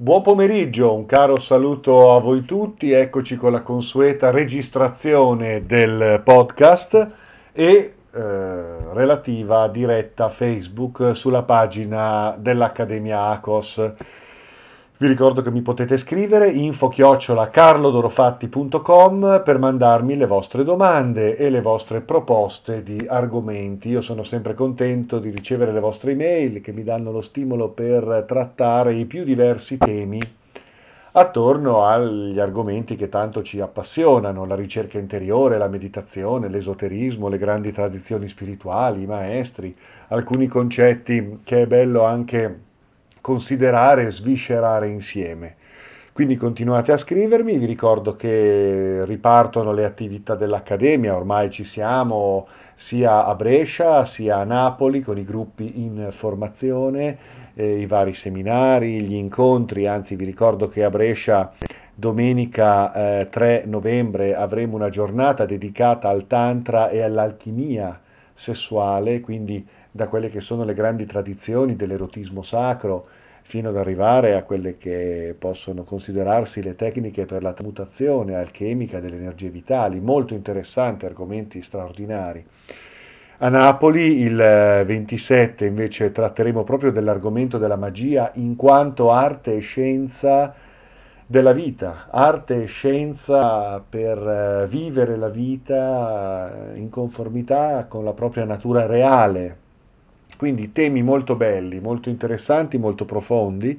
Buon pomeriggio, un caro saluto a voi tutti, eccoci con la consueta registrazione del podcast e eh, relativa diretta Facebook sulla pagina dell'Accademia ACOS. Vi ricordo che mi potete scrivere info-carlodorofatti.com per mandarmi le vostre domande e le vostre proposte di argomenti. Io sono sempre contento di ricevere le vostre email che mi danno lo stimolo per trattare i più diversi temi attorno agli argomenti che tanto ci appassionano, la ricerca interiore, la meditazione, l'esoterismo, le grandi tradizioni spirituali, i maestri, alcuni concetti che è bello anche considerare e sviscerare insieme. Quindi continuate a scrivermi, vi ricordo che ripartono le attività dell'Accademia, ormai ci siamo sia a Brescia sia a Napoli con i gruppi in formazione, eh, i vari seminari, gli incontri, anzi vi ricordo che a Brescia domenica eh, 3 novembre avremo una giornata dedicata al Tantra e all'alchimia sessuale, quindi da quelle che sono le grandi tradizioni dell'erotismo sacro fino ad arrivare a quelle che possono considerarsi le tecniche per la mutazione alchemica delle energie vitali, molto interessanti, argomenti straordinari. A Napoli il 27 invece tratteremo proprio dell'argomento della magia in quanto arte e scienza della vita, arte e scienza per eh, vivere la vita in conformità con la propria natura reale, quindi temi molto belli, molto interessanti, molto profondi.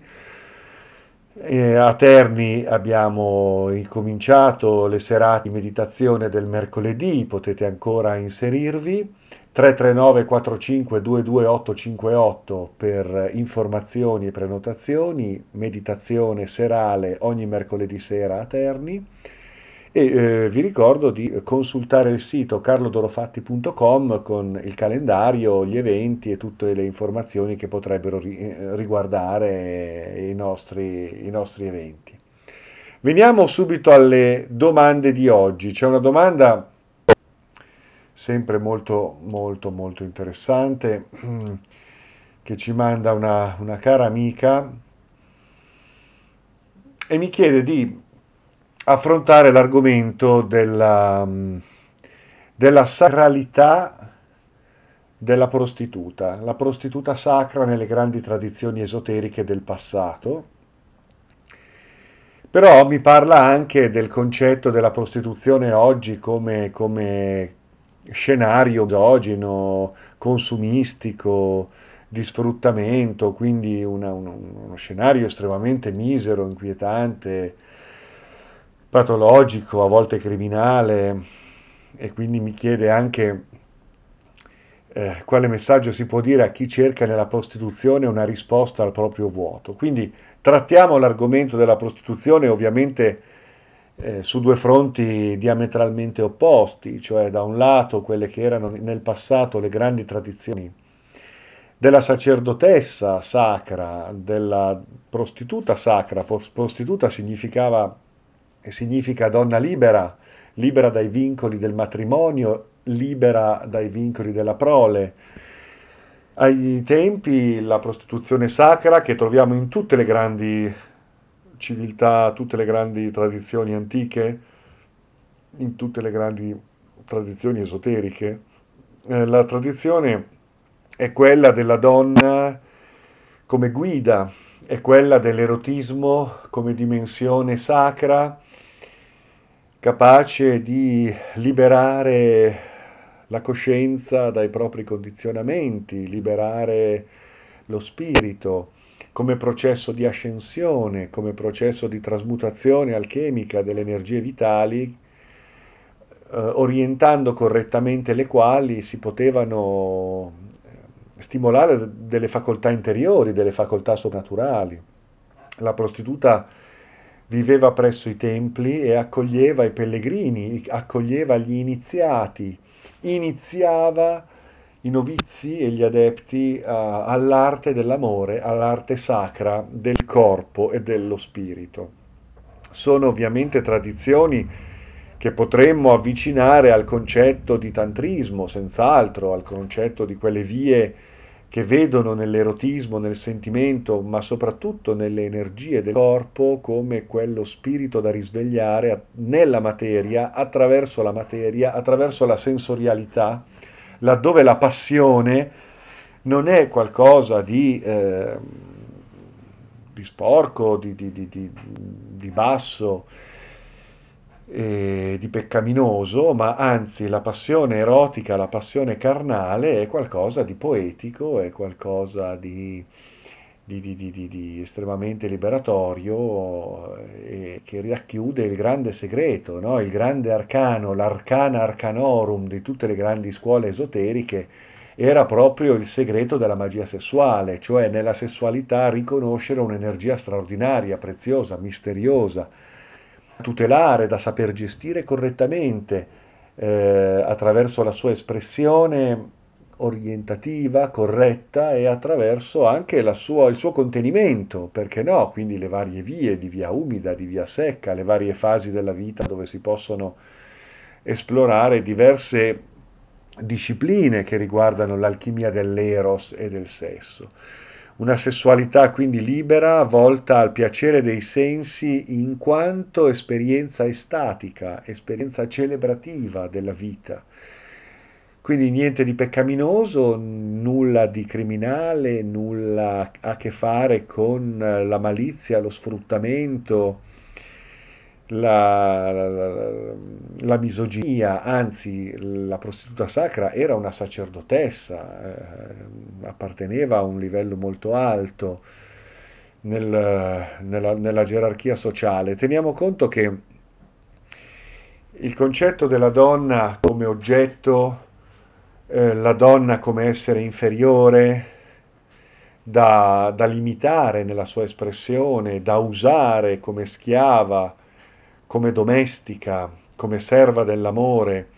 E a Terni abbiamo incominciato le serate di meditazione del mercoledì, potete ancora inserirvi. 339 45 22 858 per informazioni e prenotazioni, meditazione serale ogni mercoledì sera a Terni e eh, vi ricordo di consultare il sito carlodorofatti.com con il calendario, gli eventi e tutte le informazioni che potrebbero ri- eh, riguardare i nostri, i nostri eventi. Veniamo subito alle domande di oggi. C'è una domanda sempre molto molto molto interessante che ci manda una, una cara amica e mi chiede di affrontare l'argomento della, mm, della sacralità della prostituta, la prostituta sacra nelle grandi tradizioni esoteriche del passato, però mi parla anche del concetto della prostituzione oggi come, come scenario esogeno, consumistico, di sfruttamento, quindi una, uno, uno scenario estremamente misero, inquietante, patologico, a volte criminale e quindi mi chiede anche eh, quale messaggio si può dire a chi cerca nella prostituzione una risposta al proprio vuoto. Quindi trattiamo l'argomento della prostituzione ovviamente eh, su due fronti diametralmente opposti, cioè da un lato quelle che erano nel passato le grandi tradizioni della sacerdotessa sacra, della prostituta sacra, prostituta significava che significa donna libera, libera dai vincoli del matrimonio, libera dai vincoli della prole. Ai tempi la prostituzione sacra che troviamo in tutte le grandi civiltà, tutte le grandi tradizioni antiche, in tutte le grandi tradizioni esoteriche, eh, la tradizione è quella della donna come guida, è quella dell'erotismo come dimensione sacra, capace di liberare la coscienza dai propri condizionamenti, liberare lo spirito come processo di ascensione, come processo di trasmutazione alchemica delle energie vitali, eh, orientando correttamente le quali si potevano eh, stimolare delle facoltà interiori, delle facoltà soprannaturali. La prostituta viveva presso i templi e accoglieva i pellegrini, accoglieva gli iniziati, iniziava i novizi e gli adepti uh, all'arte dell'amore, all'arte sacra del corpo e dello spirito. Sono ovviamente tradizioni che potremmo avvicinare al concetto di tantrismo, senz'altro, al concetto di quelle vie che vedono nell'erotismo, nel sentimento, ma soprattutto nelle energie del corpo come quello spirito da risvegliare nella materia, attraverso la materia, attraverso la sensorialità, laddove la passione non è qualcosa di, eh, di sporco, di, di, di basso, eh, di peccaminoso, ma anzi la passione erotica, la passione carnale è qualcosa di poetico, è qualcosa di, di, di, di estremamente liberatorio eh, che racchiude il grande segreto, no? il grande arcano, l'arcana arcanorum di tutte le grandi scuole esoteriche era proprio il segreto della magia sessuale, cioè nella sessualità riconoscere un'energia straordinaria, preziosa, misteriosa, tutelare, da saper gestire correttamente eh, attraverso la sua espressione orientativa, corretta e attraverso anche sua, il suo contenimento, perché no? Quindi le varie vie di via umida, di via secca, le varie fasi della vita dove si possono esplorare diverse discipline che riguardano l'alchimia dell'eros e del sesso. Una sessualità quindi libera, volta al piacere dei sensi in quanto esperienza estatica, esperienza celebrativa della vita. Quindi niente di peccaminoso, nulla di criminale, nulla a che fare con la malizia, lo sfruttamento, la, la, la, misoginia, anzi la prostituta sacra era una sacerdotessa, eh, apparteneva a un livello molto alto nel, nella, nella, gerarchia sociale. Teniamo conto che il concetto della donna come oggetto, eh, la donna come essere inferiore, da, da limitare nella sua espressione, da usare come schiava, come domestica, come serva dell'amore.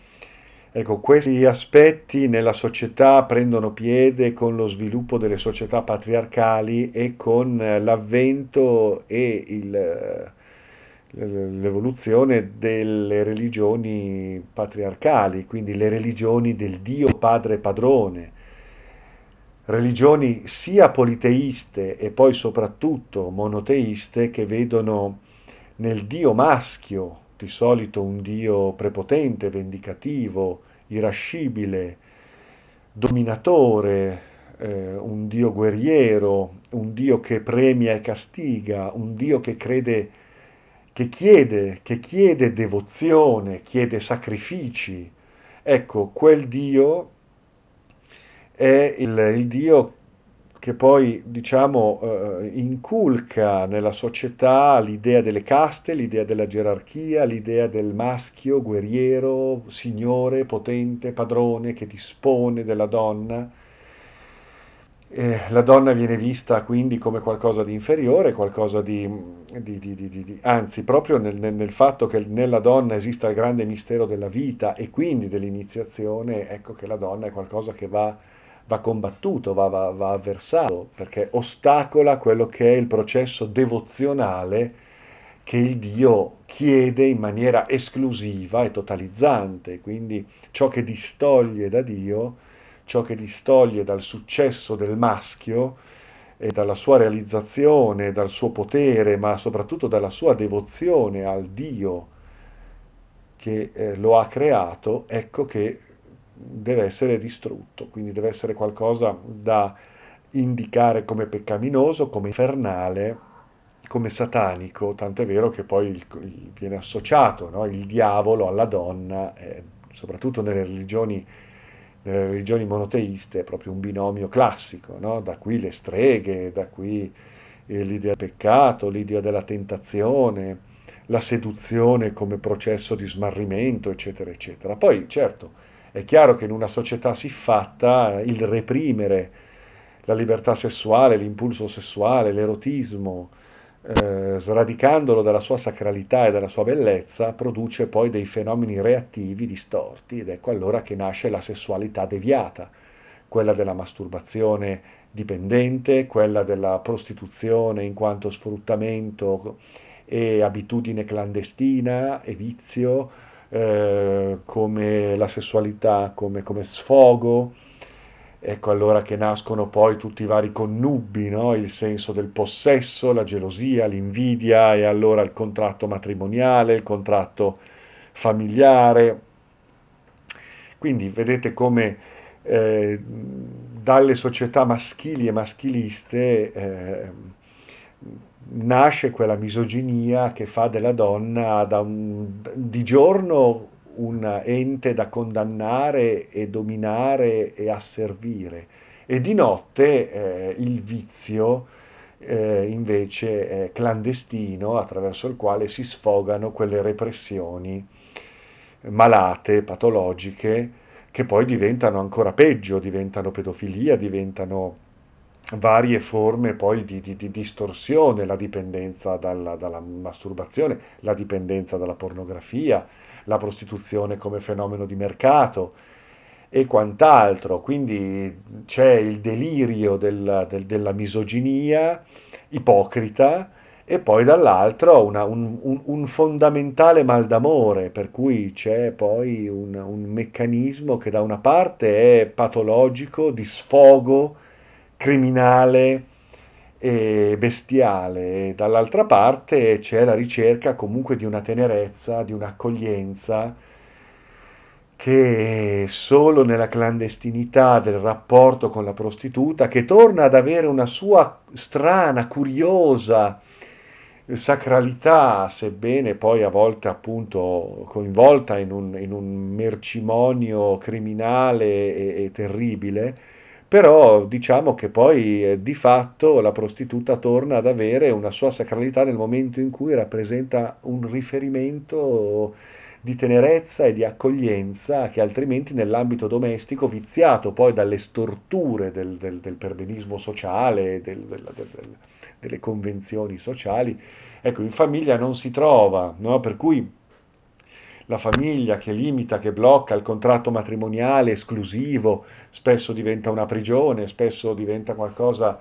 Ecco, questi aspetti nella società prendono piede con lo sviluppo delle società patriarcali e con l'avvento e il, l'evoluzione delle religioni patriarcali, quindi le religioni del Dio Padre Padrone, religioni sia politeiste e poi soprattutto monoteiste che vedono nel Dio maschio, di solito un Dio prepotente, vendicativo, irascibile, dominatore, eh, un Dio guerriero, un Dio che premia e castiga, un Dio che crede, che chiede, che chiede devozione, chiede sacrifici. Ecco, quel Dio è il, il Dio che poi diciamo eh, inculca nella società l'idea delle caste, l'idea della gerarchia, l'idea del maschio guerriero, signore, potente, padrone che dispone della donna. Eh, la donna viene vista quindi come qualcosa di inferiore, qualcosa di, di, di, di anzi proprio nel, nel, nel, fatto che nella donna esista il grande mistero della vita e quindi dell'iniziazione, ecco che la donna è qualcosa che va va combattuto, va, va, va avversato, perché ostacola quello che è il processo devozionale che il Dio chiede in maniera esclusiva e totalizzante, quindi ciò che distoglie da Dio, ciò che distoglie dal successo del maschio e dalla sua realizzazione, dal suo potere, ma soprattutto dalla sua devozione al Dio che eh, lo ha creato, ecco che deve essere distrutto, quindi deve essere qualcosa da indicare come peccaminoso, come infernale, come satanico, tant'è vero che poi il, il, viene associato no? il diavolo alla donna, eh, soprattutto nelle religioni, nelle religioni, monoteiste, è proprio un binomio classico, no? da qui le streghe, da qui eh, l'idea del peccato, l'idea della tentazione, la seduzione come processo di smarrimento, eccetera, eccetera. Poi, certo, è chiaro che in una società siffatta il reprimere la libertà sessuale, l'impulso sessuale, l'erotismo, eh, sradicandolo dalla sua sacralità e dalla sua bellezza, produce poi dei fenomeni reattivi distorti ed ecco allora che nasce la sessualità deviata, quella della masturbazione dipendente, quella della prostituzione in quanto sfruttamento e abitudine clandestina e vizio, eh, come la sessualità, come, come sfogo, ecco allora che nascono poi tutti i vari connubi, no? il senso del possesso, la gelosia, l'invidia e allora il contratto matrimoniale, il contratto familiare. Quindi vedete come eh, dalle società maschili e maschiliste eh, nasce quella misoginia che fa della donna un, di giorno un ente da condannare e dominare e asservire. E di notte eh, il vizio eh, invece è clandestino attraverso il quale si sfogano quelle repressioni malate, patologiche, che poi diventano ancora peggio, diventano pedofilia, diventano varie forme poi di, di, di distorsione, la dipendenza dalla, dalla, masturbazione, la dipendenza dalla pornografia, la prostituzione come fenomeno di mercato e quant'altro. Quindi c'è il delirio del, del, della misoginia ipocrita e poi dall'altro una, un, un, un, fondamentale mal d'amore, per cui c'è poi un, un meccanismo che da una parte è patologico, di sfogo, criminale e bestiale, dall'altra parte c'è la ricerca comunque di una tenerezza, di un'accoglienza che solo nella clandestinità del rapporto con la prostituta, che torna ad avere una sua strana, curiosa sacralità, sebbene poi a volte appunto coinvolta in un, in un mercimonio criminale e, e terribile, però diciamo che poi eh, di fatto la prostituta torna ad avere una sua sacralità nel momento in cui rappresenta un riferimento di tenerezza e di accoglienza che altrimenti nell'ambito domestico, viziato poi dalle storture del, del, del perbenismo sociale, del, delle convenzioni sociali, ecco, in famiglia non si trova, no? per cui la famiglia che limita, che blocca il contratto matrimoniale esclusivo, spesso diventa una prigione, spesso diventa qualcosa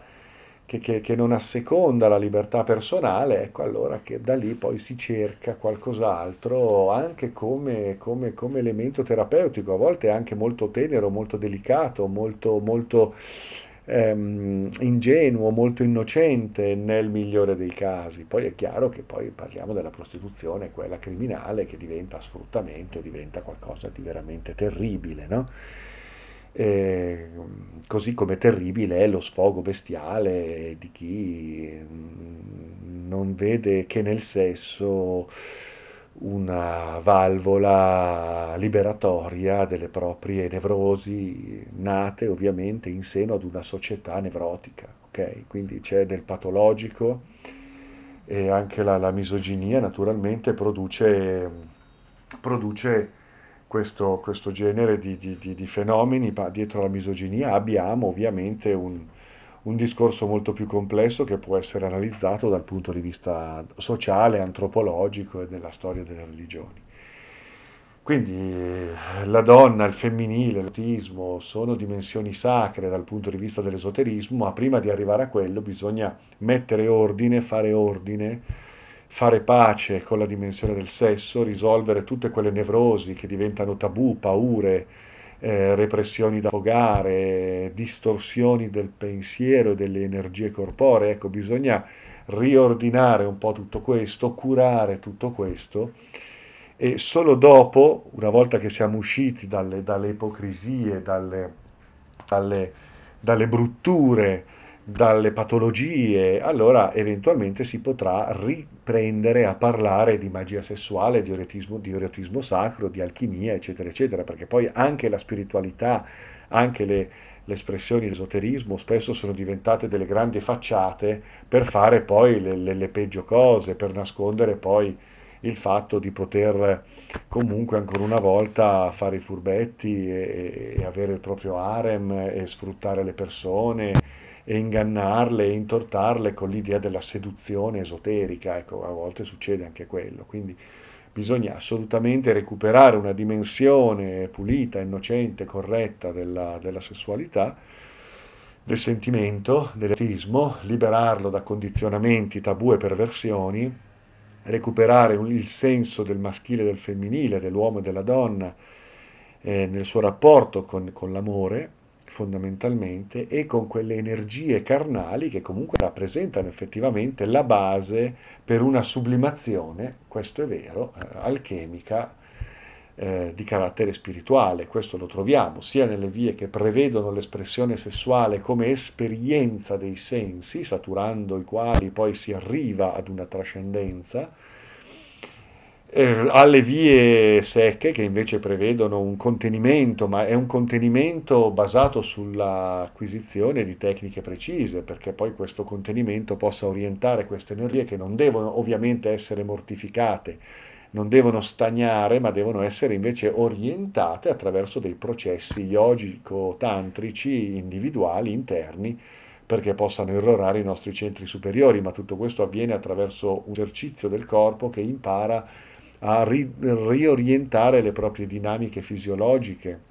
che, che, che, non asseconda la libertà personale, ecco allora che da lì poi si cerca qualcos'altro anche come, come, come elemento terapeutico, a volte anche molto tenero, molto delicato, molto, molto ehm, ingenuo, molto innocente nel migliore dei casi. Poi è chiaro che poi parliamo della prostituzione, quella criminale, che diventa sfruttamento, diventa qualcosa di veramente terribile, no? Eh, così come terribile è lo sfogo bestiale di chi mm, non vede che nel sesso una valvola liberatoria delle proprie nevrosi nate ovviamente in seno ad una società nevrotica, ok? Quindi c'è del patologico e anche la, la misoginia naturalmente produce, produce questo, questo, genere di, di, di, fenomeni, ma dietro la misoginia abbiamo ovviamente un, un discorso molto più complesso che può essere analizzato dal punto di vista sociale, antropologico e della storia delle religioni. Quindi la donna, il femminile, l'autismo sono dimensioni sacre dal punto di vista dell'esoterismo, ma prima di arrivare a quello bisogna mettere ordine, fare ordine, fare pace con la dimensione del sesso, risolvere tutte quelle nevrosi che diventano tabù, paure, eh, repressioni da affogare, distorsioni del pensiero e delle energie corporee. Ecco, bisogna riordinare un po' tutto questo, curare tutto questo e solo dopo, una volta che siamo usciti dalle, dalle ipocrisie, dalle, dalle, dalle brutture, dalle patologie, allora eventualmente si potrà riprendere a parlare di magia sessuale, di erotismo, di erotismo sacro, di alchimia, eccetera, eccetera, perché poi anche la spiritualità, anche le, le espressioni dell'esoterismo spesso sono diventate delle grandi facciate per fare poi le, le, le peggio cose, per nascondere poi il fatto di poter comunque ancora una volta fare i furbetti e, e avere il proprio harem e sfruttare le persone e ingannarle e intortarle con l'idea della seduzione esoterica, ecco, a volte succede anche quello, quindi bisogna assolutamente recuperare una dimensione pulita, innocente, corretta della, della sessualità, del sentimento, dell'erotismo, liberarlo da condizionamenti, tabù e perversioni, recuperare il senso del maschile e del femminile, dell'uomo e della donna eh, nel suo rapporto con, con l'amore, fondamentalmente e con quelle energie carnali che comunque rappresentano effettivamente la base per una sublimazione, questo è vero, eh, alchemica eh, di carattere spirituale. Questo lo troviamo sia nelle vie che prevedono l'espressione sessuale come esperienza dei sensi, saturando i quali poi si arriva ad una trascendenza, eh, alle vie secche che invece prevedono un contenimento, ma è un contenimento basato sull'acquisizione di tecniche precise, perché poi questo contenimento possa orientare queste energie che non devono ovviamente essere mortificate, non devono stagnare, ma devono essere invece orientate attraverso dei processi yogico-tantrici individuali, interni, perché possano irrorare i nostri centri superiori, ma tutto questo avviene attraverso un esercizio del corpo che impara a ri- riorientare le proprie dinamiche fisiologiche.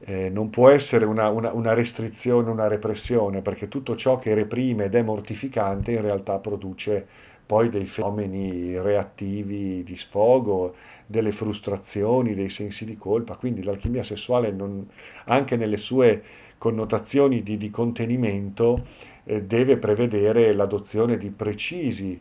Eh, non può essere una, una, una, restrizione, una repressione, perché tutto ciò che reprime ed è mortificante in realtà produce poi dei fenomeni reattivi di sfogo, delle frustrazioni, dei sensi di colpa. Quindi l'alchimia sessuale, non, anche nelle sue connotazioni di, di contenimento, eh, deve prevedere l'adozione di precisi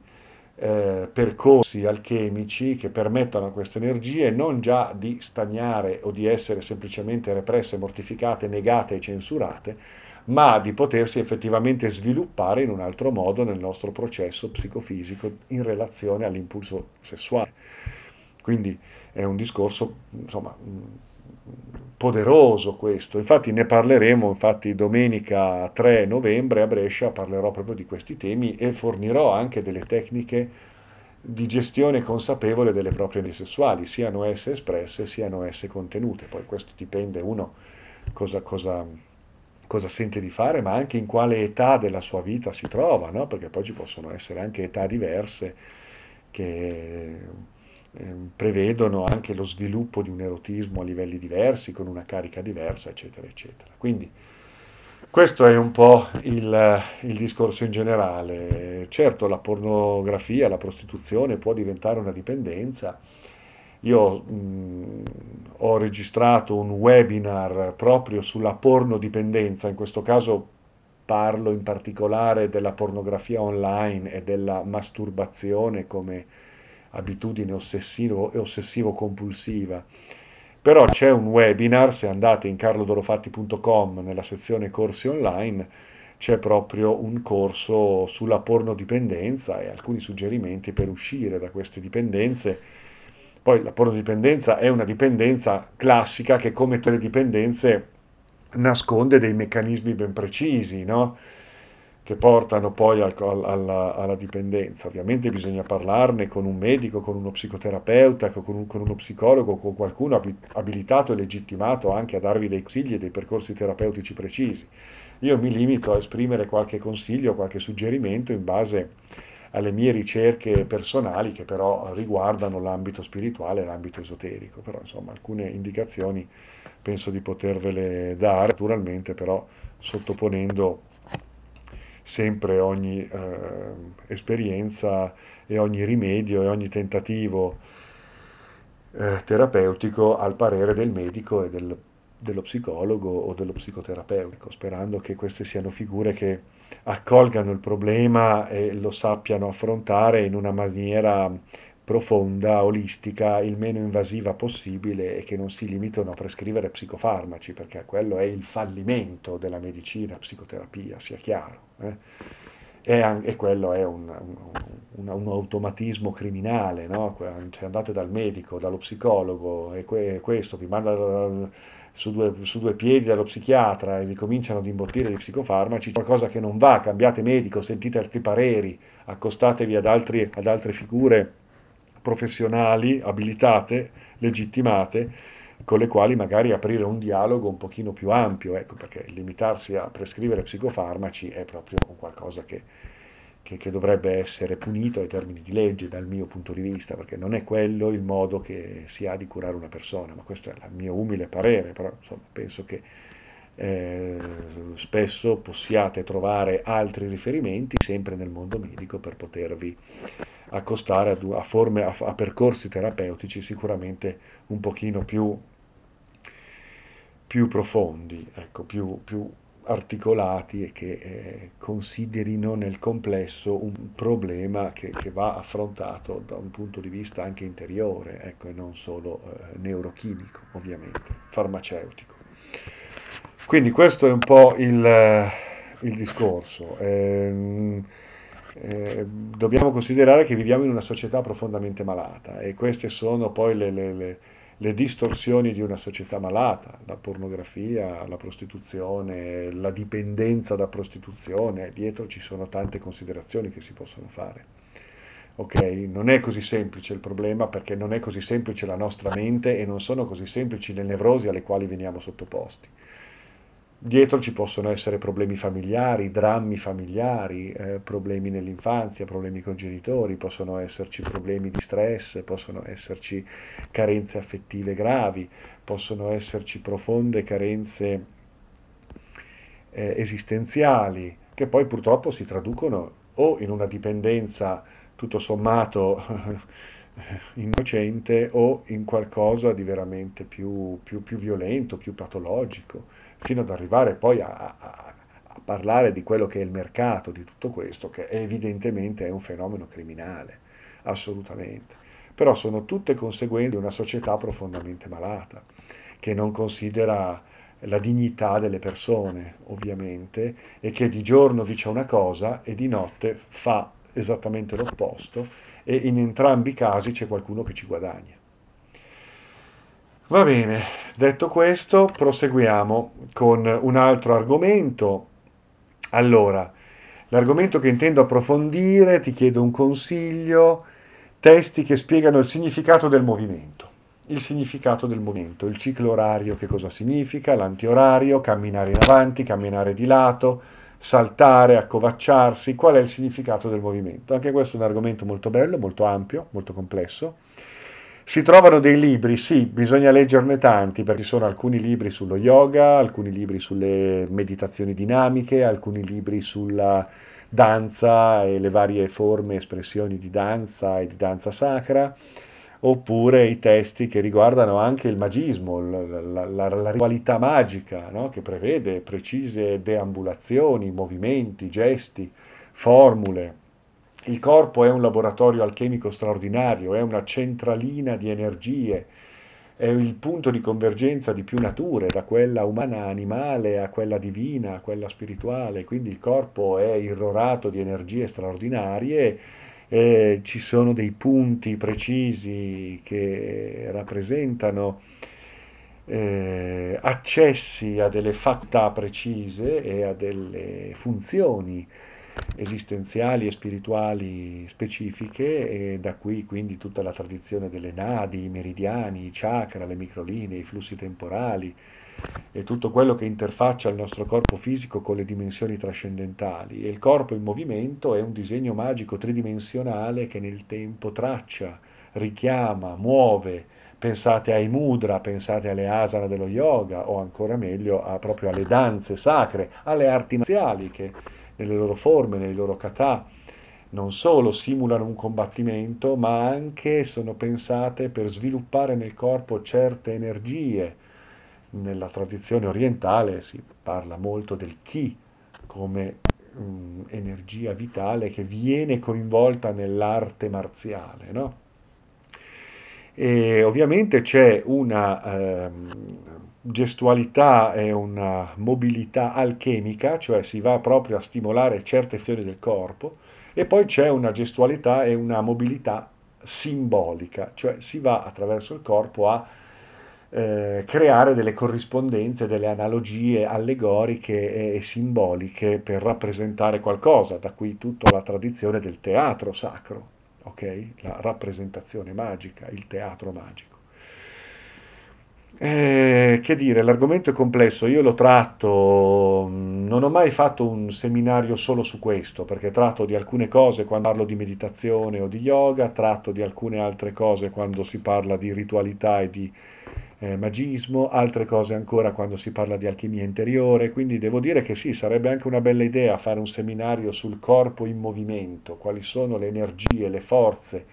eh, percorsi alchemici che permettono a queste energie non già di stagnare o di essere semplicemente represse, mortificate, negate e censurate, ma di potersi effettivamente sviluppare in un altro modo nel nostro processo psicofisico in relazione all'impulso sessuale. Quindi è un discorso insomma, poderoso questo. Infatti ne parleremo, infatti domenica 3 novembre a Brescia parlerò proprio di questi temi e fornirò anche delle tecniche di gestione consapevole delle proprie vie sessuali, siano esse espresse, siano esse contenute. Poi questo dipende uno cosa, cosa, cosa sente di fare, ma anche in quale età della sua vita si trova, no? perché poi ci possono essere anche età diverse che prevedono anche lo sviluppo di un erotismo a livelli diversi, con una carica diversa, eccetera, eccetera. Quindi questo è un po' il, il, discorso in generale. Certo, la pornografia, la prostituzione può diventare una dipendenza. Io mh, ho registrato un webinar proprio sulla pornodipendenza, in questo caso parlo in particolare della pornografia online e della masturbazione come abitudine ossessivo e ossessivo-compulsiva. Però c'è un webinar, se andate in carlodorofatti.com nella sezione corsi online, c'è proprio un corso sulla pornodipendenza e alcuni suggerimenti per uscire da queste dipendenze. Poi la pornodipendenza è una dipendenza classica che come tutte le dipendenze nasconde dei meccanismi ben precisi, no? Che portano poi al, alla, alla, dipendenza. Ovviamente bisogna parlarne con un medico, con uno psicoterapeuta, con, un, con uno psicologo, con qualcuno abilitato e legittimato anche a darvi dei consigli e dei percorsi terapeutici precisi. Io mi limito a esprimere qualche consiglio, qualche suggerimento in base alle mie ricerche personali che però riguardano l'ambito spirituale e l'ambito esoterico. Però insomma alcune indicazioni penso di potervele dare, naturalmente però sottoponendo sempre ogni eh, esperienza e ogni rimedio e ogni tentativo eh, terapeutico al parere del medico e del, dello psicologo o dello psicoterapeutico, sperando che queste siano figure che accolgano il problema e lo sappiano affrontare in una maniera profonda, olistica, il meno invasiva possibile e che non si limitano a prescrivere psicofarmaci, perché quello è il fallimento della medicina, psicoterapia, sia chiaro. Eh? E, e, quello è un, un, un automatismo criminale, no? Se andate dal medico, dallo psicologo e que, questo vi manda su due, su due, piedi dallo psichiatra e vi cominciano ad imbottire di psicofarmaci, qualcosa che non va, cambiate medico, sentite altri pareri, accostatevi ad, altri, ad altre figure professionali, abilitate, legittimate, con le quali magari aprire un dialogo un pochino più ampio, ecco, perché limitarsi a prescrivere psicofarmaci è proprio qualcosa che, che, che, dovrebbe essere punito ai termini di legge dal mio punto di vista, perché non è quello il modo che si ha di curare una persona, ma questo è il mio umile parere, però insomma, penso che eh, spesso possiate trovare altri riferimenti sempre nel mondo medico per potervi accostare a, a, forme, a, a percorsi terapeutici sicuramente un pochino più più profondi, ecco, più, più articolati e che eh, considerino nel complesso un problema che, che, va affrontato da un punto di vista anche interiore, ecco, e non solo eh, neurochimico, ovviamente, farmaceutico. Quindi questo è un po' il, il discorso. Eh, eh, dobbiamo considerare che viviamo in una società profondamente malata e queste sono poi le, le, le le distorsioni di una società malata, la pornografia, la prostituzione, la dipendenza da prostituzione, dietro ci sono tante considerazioni che si possono fare. Ok, non è così semplice il problema perché non è così semplice la nostra mente e non sono così semplici le nevrosi alle quali veniamo sottoposti. Dietro ci possono essere problemi familiari, drammi familiari, eh, problemi nell'infanzia, problemi con genitori, possono esserci problemi di stress, possono esserci carenze affettive gravi, possono esserci profonde carenze eh, esistenziali che poi purtroppo si traducono o in una dipendenza tutto sommato innocente o in qualcosa di veramente più, più, più violento, più patologico fino ad arrivare poi a, a, a, parlare di quello che è il mercato di tutto questo, che evidentemente è un fenomeno criminale, assolutamente. Però sono tutte conseguenze di una società profondamente malata, che non considera la dignità delle persone, ovviamente, e che di giorno dice una cosa e di notte fa esattamente l'opposto e in entrambi i casi c'è qualcuno che ci guadagna. Va bene, detto questo, proseguiamo con un altro argomento. Allora, l'argomento che intendo approfondire, ti chiedo un consiglio, testi che spiegano il significato del movimento. Il significato del movimento, il ciclo orario che cosa significa, l'antiorario, camminare in avanti, camminare di lato, saltare, accovacciarsi, qual è il significato del movimento. Anche questo è un argomento molto bello, molto ampio, molto complesso si trovano dei libri, sì, bisogna leggerne tanti perché ci sono alcuni libri sullo yoga, alcuni libri sulle meditazioni dinamiche, alcuni libri sulla danza e le varie forme e espressioni di danza e di danza sacra, oppure i testi che riguardano anche il magismo, la, la, la, ritualità magica, no? che prevede precise deambulazioni, movimenti, gesti, formule. Il corpo è un laboratorio alchemico straordinario, è una centralina di energie, è il punto di convergenza di più nature, da quella umana animale a quella divina, a quella spirituale, quindi il corpo è irrorato di energie straordinarie, eh, ci sono dei punti precisi che rappresentano eh, accessi a delle facoltà precise e a delle funzioni esistenziali e spirituali specifiche e da qui quindi tutta la tradizione delle nadi, i meridiani, i chakra, le microlinee, i flussi temporali e tutto quello che interfaccia il nostro corpo fisico con le dimensioni trascendentali. E il corpo in movimento è un disegno magico tridimensionale che nel tempo traccia, richiama, muove. Pensate ai mudra, pensate alle asana dello yoga o ancora meglio a, proprio alle danze sacre, alle arti marziali che nelle loro forme, nei loro kata, non solo simulano un combattimento, ma anche sono pensate per sviluppare nel corpo certe energie. Nella tradizione orientale si parla molto del chi come um, energia vitale che viene coinvolta nell'arte marziale. No? E ovviamente c'è una ehm, gestualità e una mobilità alchemica, cioè si va proprio a stimolare certe funzioni del corpo, e poi c'è una gestualità e una mobilità simbolica, cioè si va attraverso il corpo a eh, creare delle corrispondenze, delle analogie allegoriche e, e simboliche per rappresentare qualcosa, da qui tutta la tradizione del teatro sacro, ok? La rappresentazione magica, il teatro magico. Eh, che dire, l'argomento è complesso, io lo tratto, non ho mai fatto un seminario solo su questo, perché tratto di alcune cose quando parlo di meditazione o di yoga, tratto di alcune altre cose quando si parla di ritualità e di eh, magismo, altre cose ancora quando si parla di alchimia interiore, quindi devo dire che sì, sarebbe anche una bella idea fare un seminario sul corpo in movimento, quali sono le energie, le forze,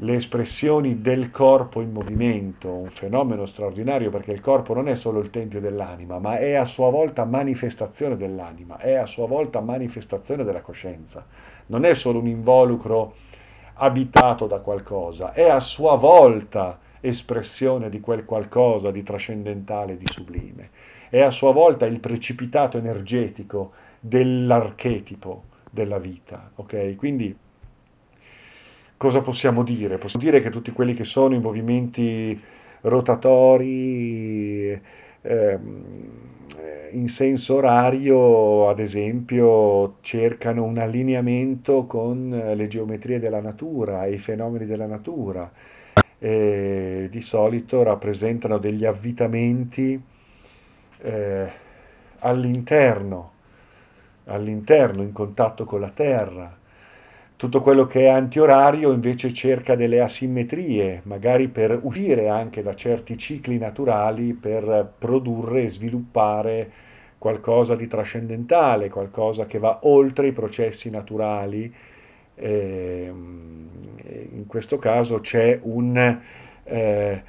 le espressioni del corpo in movimento, un fenomeno straordinario perché il corpo non è solo il tempio dell'anima, ma è a sua volta manifestazione dell'anima, è a sua volta manifestazione della coscienza. Non è solo un involucro abitato da qualcosa, è a sua volta espressione di quel qualcosa di trascendentale, di sublime. È a sua volta il precipitato energetico dell'archetipo della vita, ok? Quindi cosa possiamo dire? Possiamo dire che tutti quelli che sono i movimenti rotatori ehm, in senso orario, ad esempio, cercano un allineamento con le geometrie della natura e i fenomeni della natura. E di solito rappresentano degli avvitamenti eh, all'interno, all'interno, in contatto con la terra tutto quello che è antiorario invece cerca delle asimmetrie, magari per uscire anche da certi cicli naturali, per produrre e sviluppare qualcosa di trascendentale, qualcosa che va oltre i processi naturali. Eh, in questo caso c'è un, eh,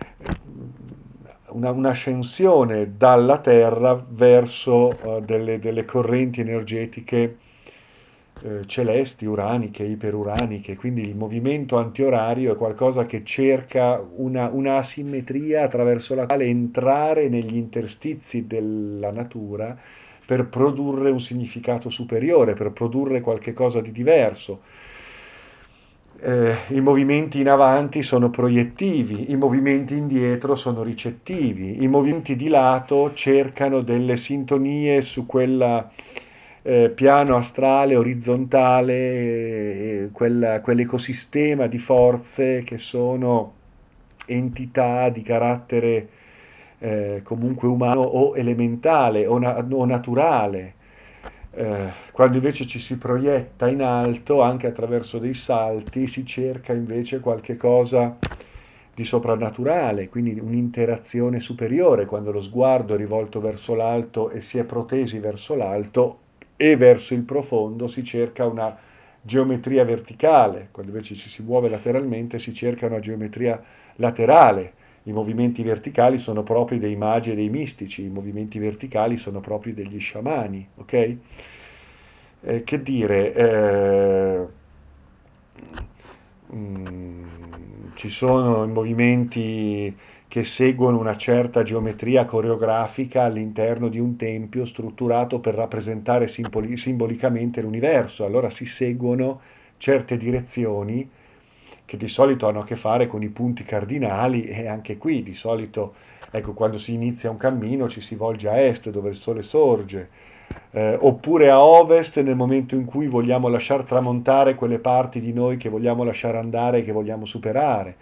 una, un'ascensione dalla Terra verso uh, delle, delle correnti energetiche eh, celesti, uraniche, iperuraniche, quindi il movimento antiorario è qualcosa che cerca una, una asimmetria attraverso la quale entrare negli interstizi della natura per produrre un significato superiore, per produrre qualcosa di diverso. Eh, I movimenti in avanti sono proiettivi, i movimenti indietro sono ricettivi, i movimenti di lato cercano delle sintonie su quella eh, piano astrale, orizzontale, eh, quella, quell'ecosistema di forze che sono entità di carattere eh, comunque umano o elementale o, na- o naturale. Eh, quando invece ci si proietta in alto, anche attraverso dei salti, si cerca invece qualche cosa di soprannaturale, quindi un'interazione superiore, quando lo sguardo è rivolto verso l'alto e si è protesi verso l'alto, e verso il profondo si cerca una geometria verticale, quando invece ci si muove lateralmente si cerca una geometria laterale. I movimenti verticali sono propri dei magi e dei mistici, i movimenti verticali sono propri degli sciamani, ok? Eh, che dire, eh, mm, ci sono i movimenti che seguono una certa geometria coreografica all'interno di un tempio strutturato per rappresentare simboli- simbolicamente l'universo. Allora si seguono certe direzioni che di solito hanno a che fare con i punti cardinali e anche qui di solito, ecco, quando si inizia un cammino ci si volge a est dove il sole sorge, eh, oppure a ovest nel momento in cui vogliamo lasciare tramontare quelle parti di noi che vogliamo lasciare andare e che vogliamo superare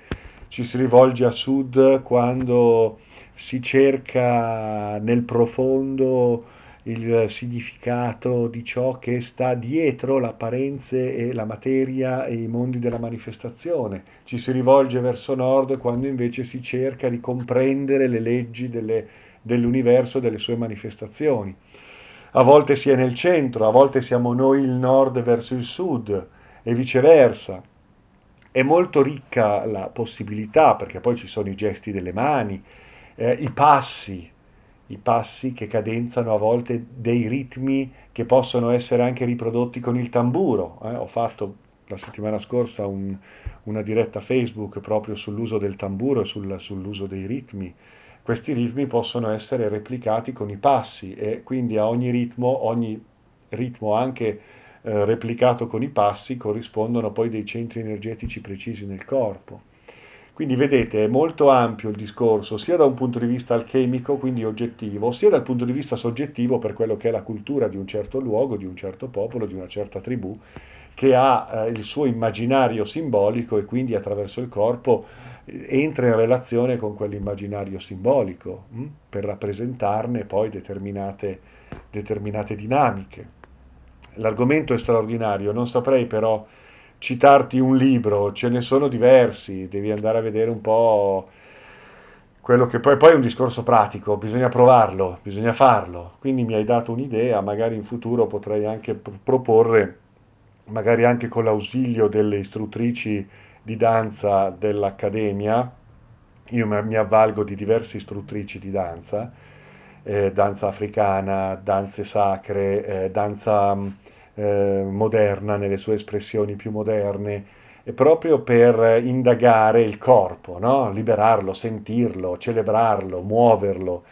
ci si rivolge a sud quando si cerca nel profondo il significato di ciò che sta dietro l'apparenze e la materia e i mondi della manifestazione. Ci si rivolge verso nord quando invece si cerca di comprendere le leggi delle, dell'universo e delle sue manifestazioni. A volte si è nel centro, a volte siamo noi il nord verso il sud e viceversa è molto ricca la possibilità, perché poi ci sono i gesti delle mani, eh, i passi, i passi che cadenzano a volte dei ritmi che possono essere anche riprodotti con il tamburo. Eh. Ho fatto la settimana scorsa un, una diretta Facebook proprio sull'uso del tamburo e sul, sull'uso dei ritmi. Questi ritmi possono essere replicati con i passi e quindi a ogni ritmo, ogni ritmo anche eh, replicato con i passi corrispondono poi dei centri energetici precisi nel corpo. Quindi vedete è molto ampio il discorso sia da un punto di vista alchemico, quindi oggettivo, sia dal punto di vista soggettivo per quello che è la cultura di un certo luogo, di un certo popolo, di una certa tribù, che ha eh, il suo immaginario simbolico e quindi attraverso il corpo eh, entra in relazione con quell'immaginario simbolico mh, hm, per rappresentarne poi determinate, determinate dinamiche l'argomento è straordinario, non saprei però citarti un libro, ce ne sono diversi, devi andare a vedere un po' quello che poi, poi è un discorso pratico, bisogna provarlo, bisogna farlo, quindi mi hai dato un'idea, magari in futuro potrei anche proporre, magari anche con l'ausilio delle istruttrici di danza dell'Accademia, io mi avvalgo di diverse istruttrici di danza, eh, danza africana, danze sacre, eh, danza eh, moderna nelle sue espressioni più moderne, proprio per indagare il corpo, no? liberarlo, sentirlo, celebrarlo, muoverlo.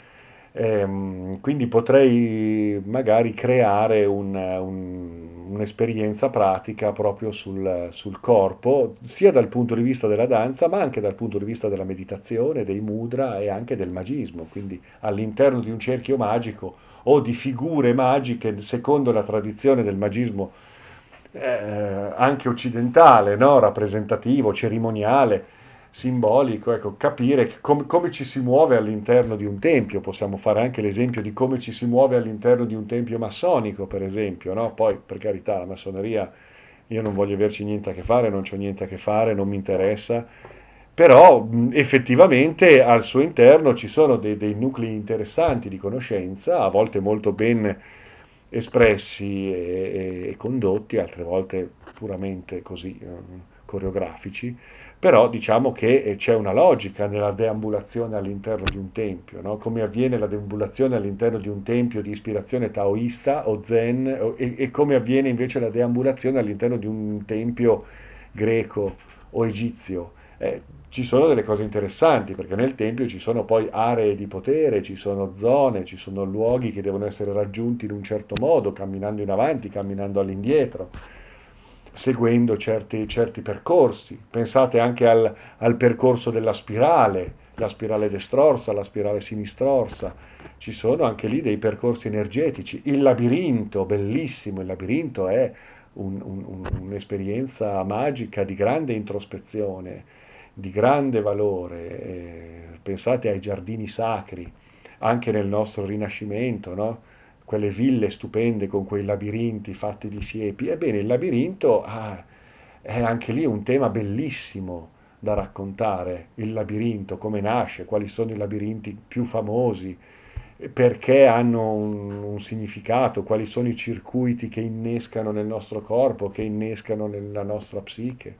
Ehm, quindi potrei magari creare un, un, un'esperienza pratica proprio sul, sul, corpo, sia dal punto di vista della danza, ma anche dal punto di vista della meditazione, dei mudra e anche del magismo. Quindi all'interno di un cerchio magico o di figure magiche, secondo la tradizione del magismo eh, anche occidentale, no? rappresentativo, cerimoniale, simbolico, ecco, capire com- come ci si muove all'interno di un tempio, possiamo fare anche l'esempio di come ci si muove all'interno di un tempio massonico, per esempio, no? poi per carità la massoneria io non voglio averci niente a che fare, non ho niente a che fare, non mi interessa, però effettivamente al suo interno ci sono dei, dei nuclei interessanti di conoscenza, a volte molto ben espressi e, e, condotti, altre volte puramente così eh, coreografici, però diciamo che eh, c'è una logica nella deambulazione all'interno di un tempio, no? come avviene la deambulazione all'interno di un tempio di ispirazione taoista o zen o, e, e come avviene invece la deambulazione all'interno di un tempio greco o egizio. Eh, ci sono delle cose interessanti perché nel Tempio ci sono poi aree di potere, ci sono zone, ci sono luoghi che devono essere raggiunti in un certo modo, camminando in avanti, camminando all'indietro, seguendo certi, certi percorsi. Pensate anche al, al percorso della spirale, la spirale destrorsa, la spirale sinistrorsa. Ci sono anche lì dei percorsi energetici. Il labirinto, bellissimo, il labirinto è un, un, un'esperienza magica di grande introspezione di grande valore. Eh, pensate ai giardini sacri, anche nel nostro Rinascimento, no? quelle ville stupende con quei labirinti fatti di siepi. Ebbene, il labirinto ah, è anche lì un tema bellissimo da raccontare, il labirinto, come nasce, quali sono i labirinti più famosi, perché hanno un, un, significato, quali sono i circuiti che innescano nel nostro corpo, che innescano nella nostra psiche.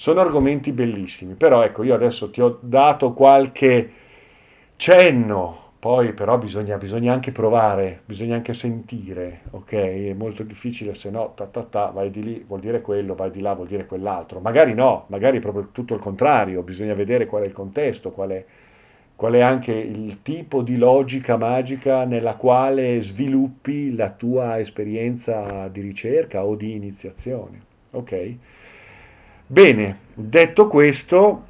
Sono argomenti bellissimi, però ecco, io adesso ti ho dato qualche cenno, poi però bisogna, bisogna anche provare, bisogna anche sentire, ok? È molto difficile se no, ta, ta, ta, vai di lì, vuol dire quello, vai di là, vuol dire quell'altro. Magari no, magari proprio tutto il contrario, bisogna vedere qual è il contesto, qual è, qual è anche il tipo di logica magica nella quale sviluppi la tua esperienza di ricerca o di iniziazione, ok? Bene, detto questo,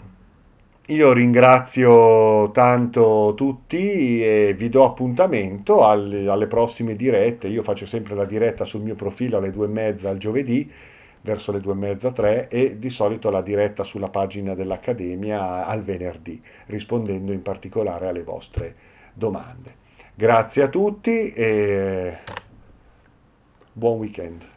io ringrazio tanto tutti e vi do appuntamento alle, alle, prossime dirette. Io faccio sempre la diretta sul mio profilo alle due e mezza al giovedì, verso le due e mezza, tre, e di solito la diretta sulla pagina dell'Accademia al venerdì, rispondendo in particolare alle vostre domande. Grazie a tutti e buon weekend.